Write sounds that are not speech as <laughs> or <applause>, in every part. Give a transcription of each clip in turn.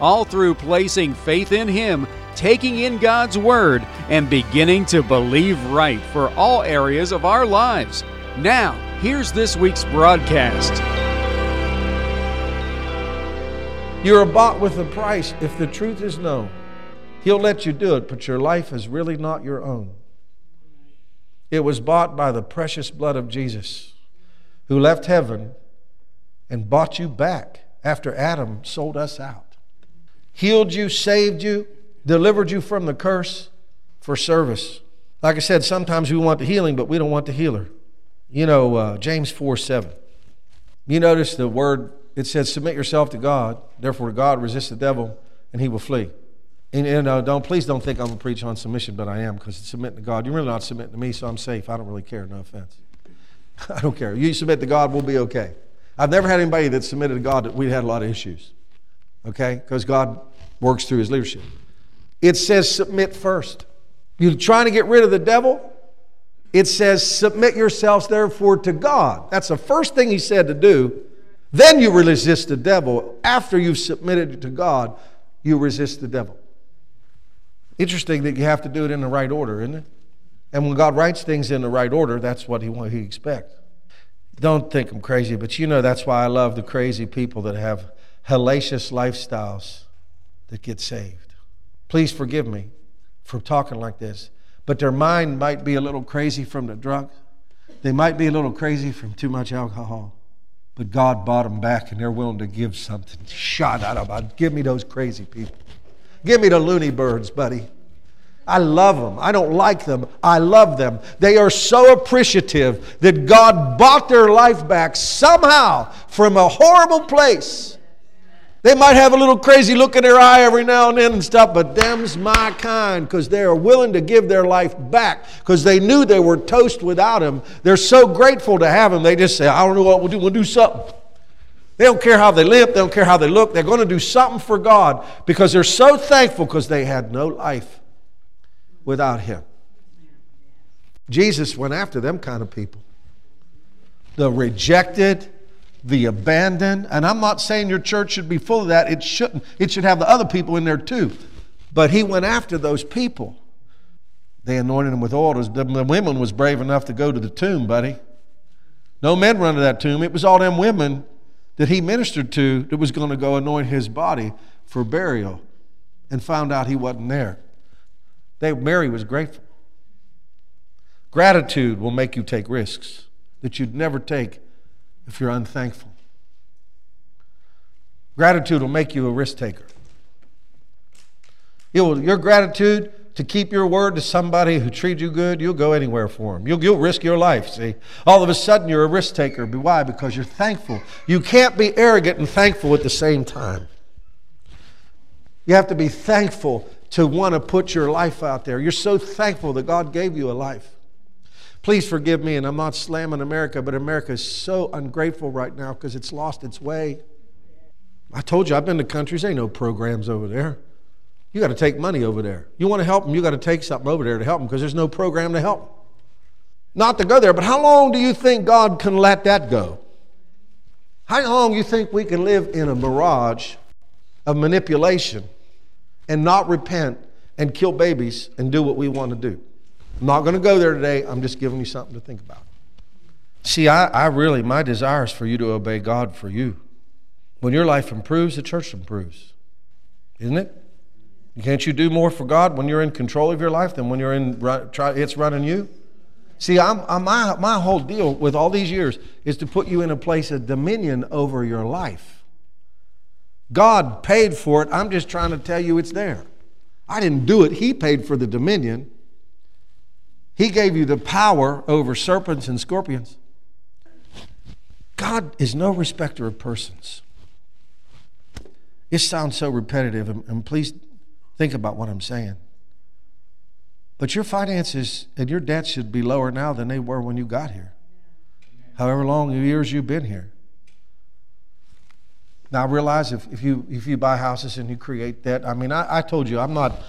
all through placing faith in Him, taking in God's Word, and beginning to believe right for all areas of our lives. Now, here's this week's broadcast. You are bought with a price if the truth is known. He'll let you do it, but your life is really not your own. It was bought by the precious blood of Jesus, who left heaven and bought you back after Adam sold us out healed you, saved you, delivered you from the curse for service. Like I said, sometimes we want the healing, but we don't want the healer. You know, uh, James 4 7. You notice the word, it says, Submit yourself to God, therefore God resists the devil, and he will flee. And, and uh, don't please don't think I'm going to preach on submission, but I am because it's submitting to God. You're really not submitting to me, so I'm safe. I don't really care. No offense. <laughs> I don't care. You submit to God, we'll be okay. I've never had anybody that submitted to God that we had a lot of issues okay? Because God works through his leadership. It says submit first. You're trying to get rid of the devil? It says submit yourselves therefore to God. That's the first thing he said to do. Then you resist the devil. After you've submitted to God, you resist the devil. Interesting that you have to do it in the right order, isn't it? And when God writes things in the right order, that's what he, he expects. Don't think I'm crazy, but you know that's why I love the crazy people that have hellacious lifestyles that get saved. Please forgive me for talking like this, but their mind might be a little crazy from the drugs. They might be a little crazy from too much alcohol, but God bought them back and they're willing to give something shot out of them. Give me those crazy people. Give me the loony birds, buddy. I love them. I don't like them. I love them. They are so appreciative that God bought their life back somehow from a horrible place they might have a little crazy look in their eye every now and then and stuff, but them's my kind because they are willing to give their life back because they knew they were toast without him. They're so grateful to have him, they just say, I don't know what we'll do, we'll do something. They don't care how they live, they don't care how they look, they're going to do something for God because they're so thankful because they had no life without him. Jesus went after them kind of people. The rejected, the abandoned. And I'm not saying your church should be full of that. It shouldn't. It should have the other people in there too. But he went after those people. They anointed him with oil. The women was brave enough to go to the tomb, buddy. No men run to that tomb. It was all them women that he ministered to that was going to go anoint his body for burial and found out he wasn't there. They, Mary was grateful. Gratitude will make you take risks that you'd never take if you're unthankful. Gratitude will make you a risk taker. Your gratitude to keep your word to somebody who treats you good, you'll go anywhere for them. You'll, you'll risk your life, see? All of a sudden, you're a risk taker. Why? Because you're thankful. You can't be arrogant and thankful at the same time. You have to be thankful to want to put your life out there. You're so thankful that God gave you a life. Please forgive me, and I'm not slamming America, but America is so ungrateful right now because it's lost its way. I told you, I've been to countries, ain't no programs over there. You got to take money over there. You want to help them, you got to take something over there to help them because there's no program to help them. Not to go there, but how long do you think God can let that go? How long do you think we can live in a mirage of manipulation and not repent and kill babies and do what we want to do? I'm not going to go there today. I'm just giving you something to think about. See, I, I really, my desire is for you to obey God for you. When your life improves, the church improves. Isn't it? Can't you do more for God when you're in control of your life than when you're in it's running you? See, I'm, I'm, my, my whole deal with all these years is to put you in a place of dominion over your life. God paid for it. I'm just trying to tell you it's there. I didn't do it. He paid for the dominion. He gave you the power over serpents and scorpions. God is no respecter of persons. It sounds so repetitive, and, please Think about what I'm saying. But your finances and your debts should be lower now than they were when you got here. However long years you've been here. Now I realize if, if you if you buy houses and you create debt, I mean I, I told you I'm not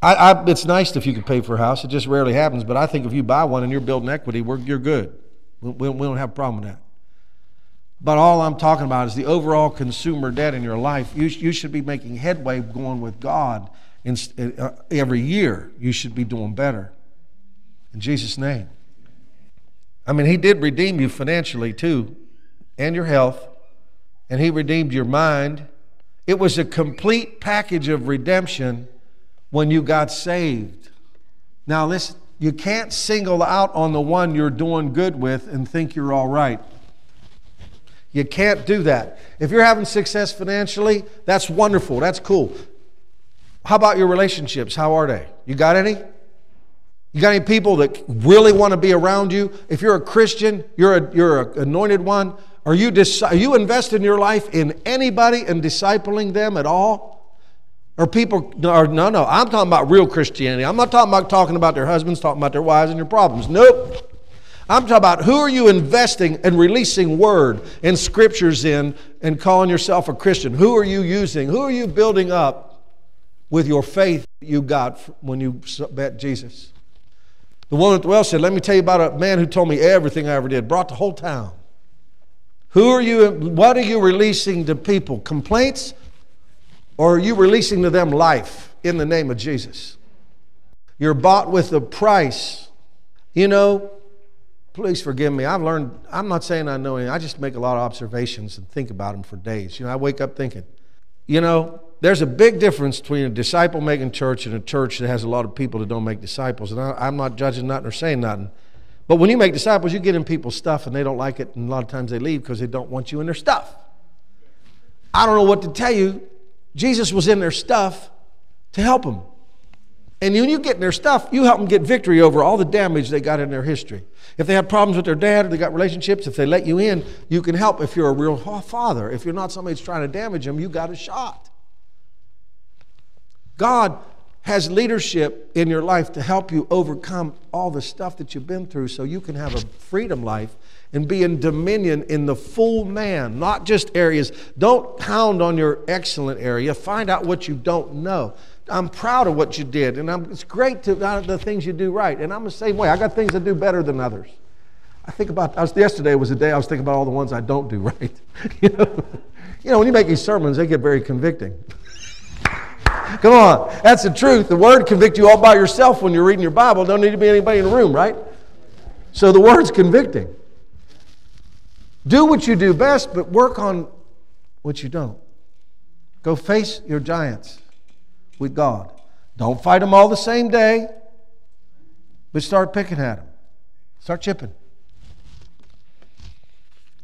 I, I, it's nice if you can pay for a house. It just rarely happens. But I think if you buy one and you're building equity, you're good. We, we, we don't have a problem with that. But all I'm talking about is the overall consumer debt in your life. You, you should be making headway going with God in, uh, every year. You should be doing better. In Jesus' name. I mean, He did redeem you financially too, and your health, and He redeemed your mind. It was a complete package of redemption when you got saved. Now, listen, you can't single out on the one you're doing good with and think you're all right. You can't do that. If you're having success financially, that's wonderful. That's cool. How about your relationships? How are they? You got any? You got any people that really want to be around you? If you're a Christian, you're a, you're an anointed one. Are you, are you invested in your life in anybody and discipling them at all? Or people, or no, no, I'm talking about real Christianity. I'm not talking about talking about their husbands, talking about their wives and your problems. Nope. I'm talking about who are you investing and releasing word and scriptures in and calling yourself a Christian? Who are you using? Who are you building up with your faith that you got when you met Jesus? The woman at the well said, Let me tell you about a man who told me everything I ever did, brought the whole town. Who are you, what are you releasing to people? Complaints or are you releasing to them life in the name of Jesus? You're bought with a price. You know, please forgive me. I've learned, I'm not saying I know anything. I just make a lot of observations and think about them for days. You know, I wake up thinking, you know, there's a big difference between a disciple making church and a church that has a lot of people that don't make disciples. And I, am not judging nothing or saying nothing. But when you make disciples, you get in people's stuff and they don't like it, and a lot of times they leave because they don't want you in their stuff. I don't know what to tell you. Jesus was in their stuff to help them. And when you get in their stuff, you help them get victory over all the damage they got in their history. If they had problems with their dad or they got relationships, if they let you in, you can help if you're a real father. If you're not somebody that's trying to damage them, you got a shot. God has leadership in your life to help you overcome all the stuff that you've been through so you can have a freedom life and be in dominion in the full man, not just areas. Don't pound on your excellent area. Find out what you don't know. I'm proud of what you did, and I'm, it's great to uh, the things you do right. And I'm the same way. I got things I do better than others. I think about. I was, yesterday was a day I was thinking about all the ones I don't do <laughs> right. you know, you know when you make these sermons, they get very convicting. <laughs> Come on, that's the truth. The word convict you all by yourself when you're reading your Bible. Don't need to be anybody in the room, right? So the word's convicting. Do what you do best, but work on what you don't. Go face your giants with God. Don't fight them all the same day, but start picking at them. Start chipping.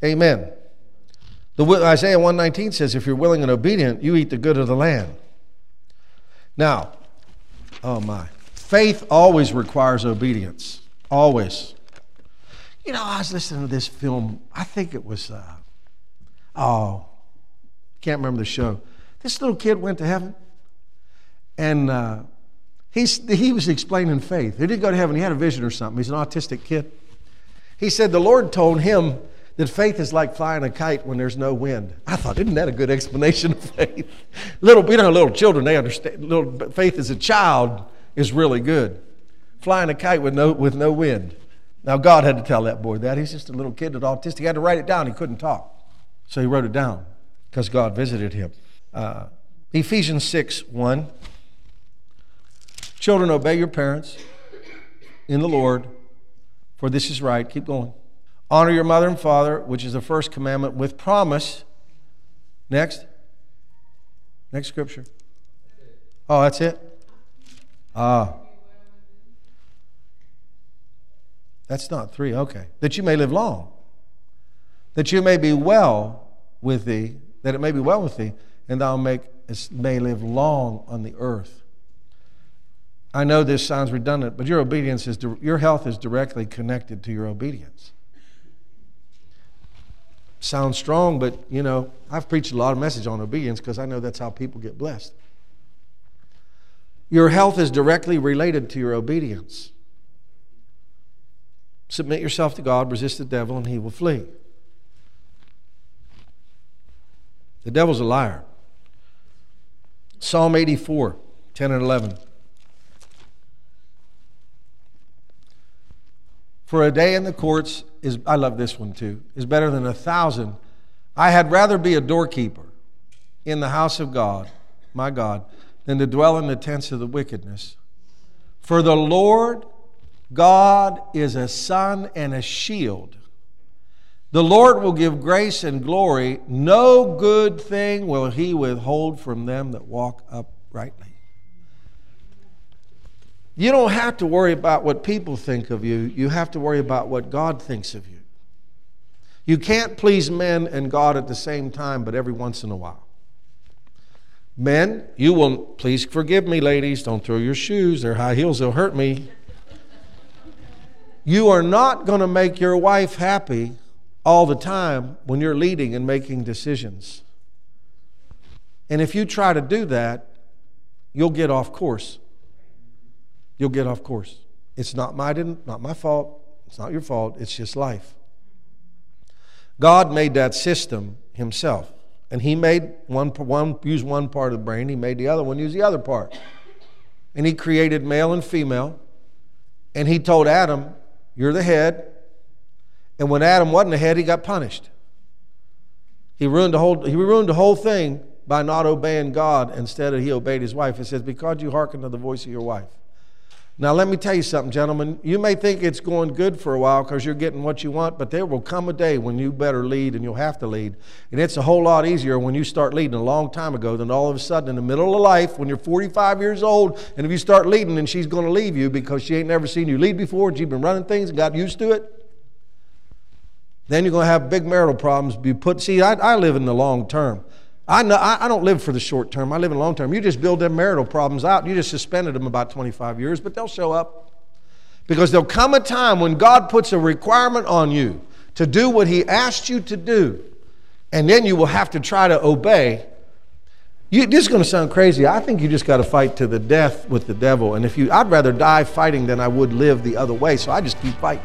Amen. The, Isaiah 119 says, if you're willing and obedient, you eat the good of the land. Now, oh my, faith always requires obedience. Always. You know, I was listening to this film. I think it was, uh, oh, can't remember the show. This little kid went to heaven, and uh, he's, he was explaining faith. He didn't go to heaven, he had a vision or something. He's an autistic kid. He said the Lord told him that faith is like flying a kite when there's no wind. I thought, isn't that a good explanation of faith? <laughs> little, you know, little children, they understand. Little faith as a child is really good. Flying a kite with no, with no wind. Now, God had to tell that boy that. He's just a little kid that's autistic. He had to write it down. He couldn't talk. So he wrote it down because God visited him. Uh, Ephesians 6 1. Children, obey your parents in the Lord, for this is right. Keep going. Honor your mother and father, which is the first commandment with promise. Next. Next scripture. Oh, that's it? Ah. That's not three, okay. That you may live long. That you may be well with thee, that it may be well with thee, and thou make, may live long on the earth. I know this sounds redundant, but your obedience is your health is directly connected to your obedience. Sounds strong, but you know, I've preached a lot of message on obedience because I know that's how people get blessed. Your health is directly related to your obedience. Submit yourself to God, resist the devil, and he will flee. The devil's a liar. Psalm 84, 10 and 11. For a day in the courts is, I love this one too, is better than a thousand. I had rather be a doorkeeper in the house of God, my God, than to dwell in the tents of the wickedness. For the Lord God is a sun and a shield. The Lord will give grace and glory. No good thing will he withhold from them that walk uprightly. You don't have to worry about what people think of you, you have to worry about what God thinks of you. You can't please men and God at the same time, but every once in a while. Men, you will, please forgive me, ladies, don't throw your shoes, they're high heels, they'll hurt me. You are not going to make your wife happy all the time when you're leading and making decisions. And if you try to do that, you'll get off course. You'll get off course. It's not my, not my fault. It's not your fault. It's just life. God made that system himself. And he made one, one use one part of the brain, he made the other one use the other part. And he created male and female. And he told Adam, You're the head. And when Adam wasn't the head, he got punished. He ruined the whole, he ruined the whole thing by not obeying God instead of he obeyed his wife. It says, Because you hearken to the voice of your wife. Now, let me tell you something, gentlemen. You may think it's going good for a while because you're getting what you want, but there will come a day when you better lead and you'll have to lead. And it's a whole lot easier when you start leading a long time ago than all of a sudden in the middle of life when you're 45 years old and if you start leading and she's going to leave you because she ain't never seen you lead before and she's been running things and got used to it. Then you're going to have big marital problems. Be put. See, I, I live in the long term. I, know, I, don't live for the short term. I live in the long term. You just build them marital problems out. You just suspended them about 25 years, but they'll show up. Because there'll come a time when God puts a requirement on you to do what He asked you to do, and then you will have to try to obey. You, this is going to sound crazy. I think you just got to fight to the death with the devil. And if you, I'd rather die fighting than I would live the other way. So I just keep fighting.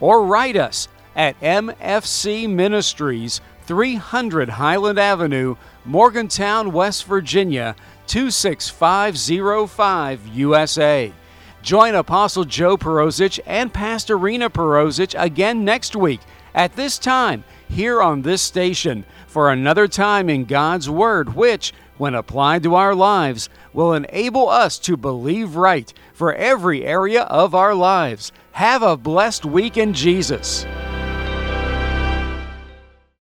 or write us at MFC Ministries, 300 Highland Avenue, Morgantown, West Virginia 26505 USA. Join Apostle Joe Perozich and Pastor Rena again next week at this time here on this station for another time in God's Word, which, when applied to our lives, will enable us to believe right for every area of our lives. Have a blessed week in Jesus.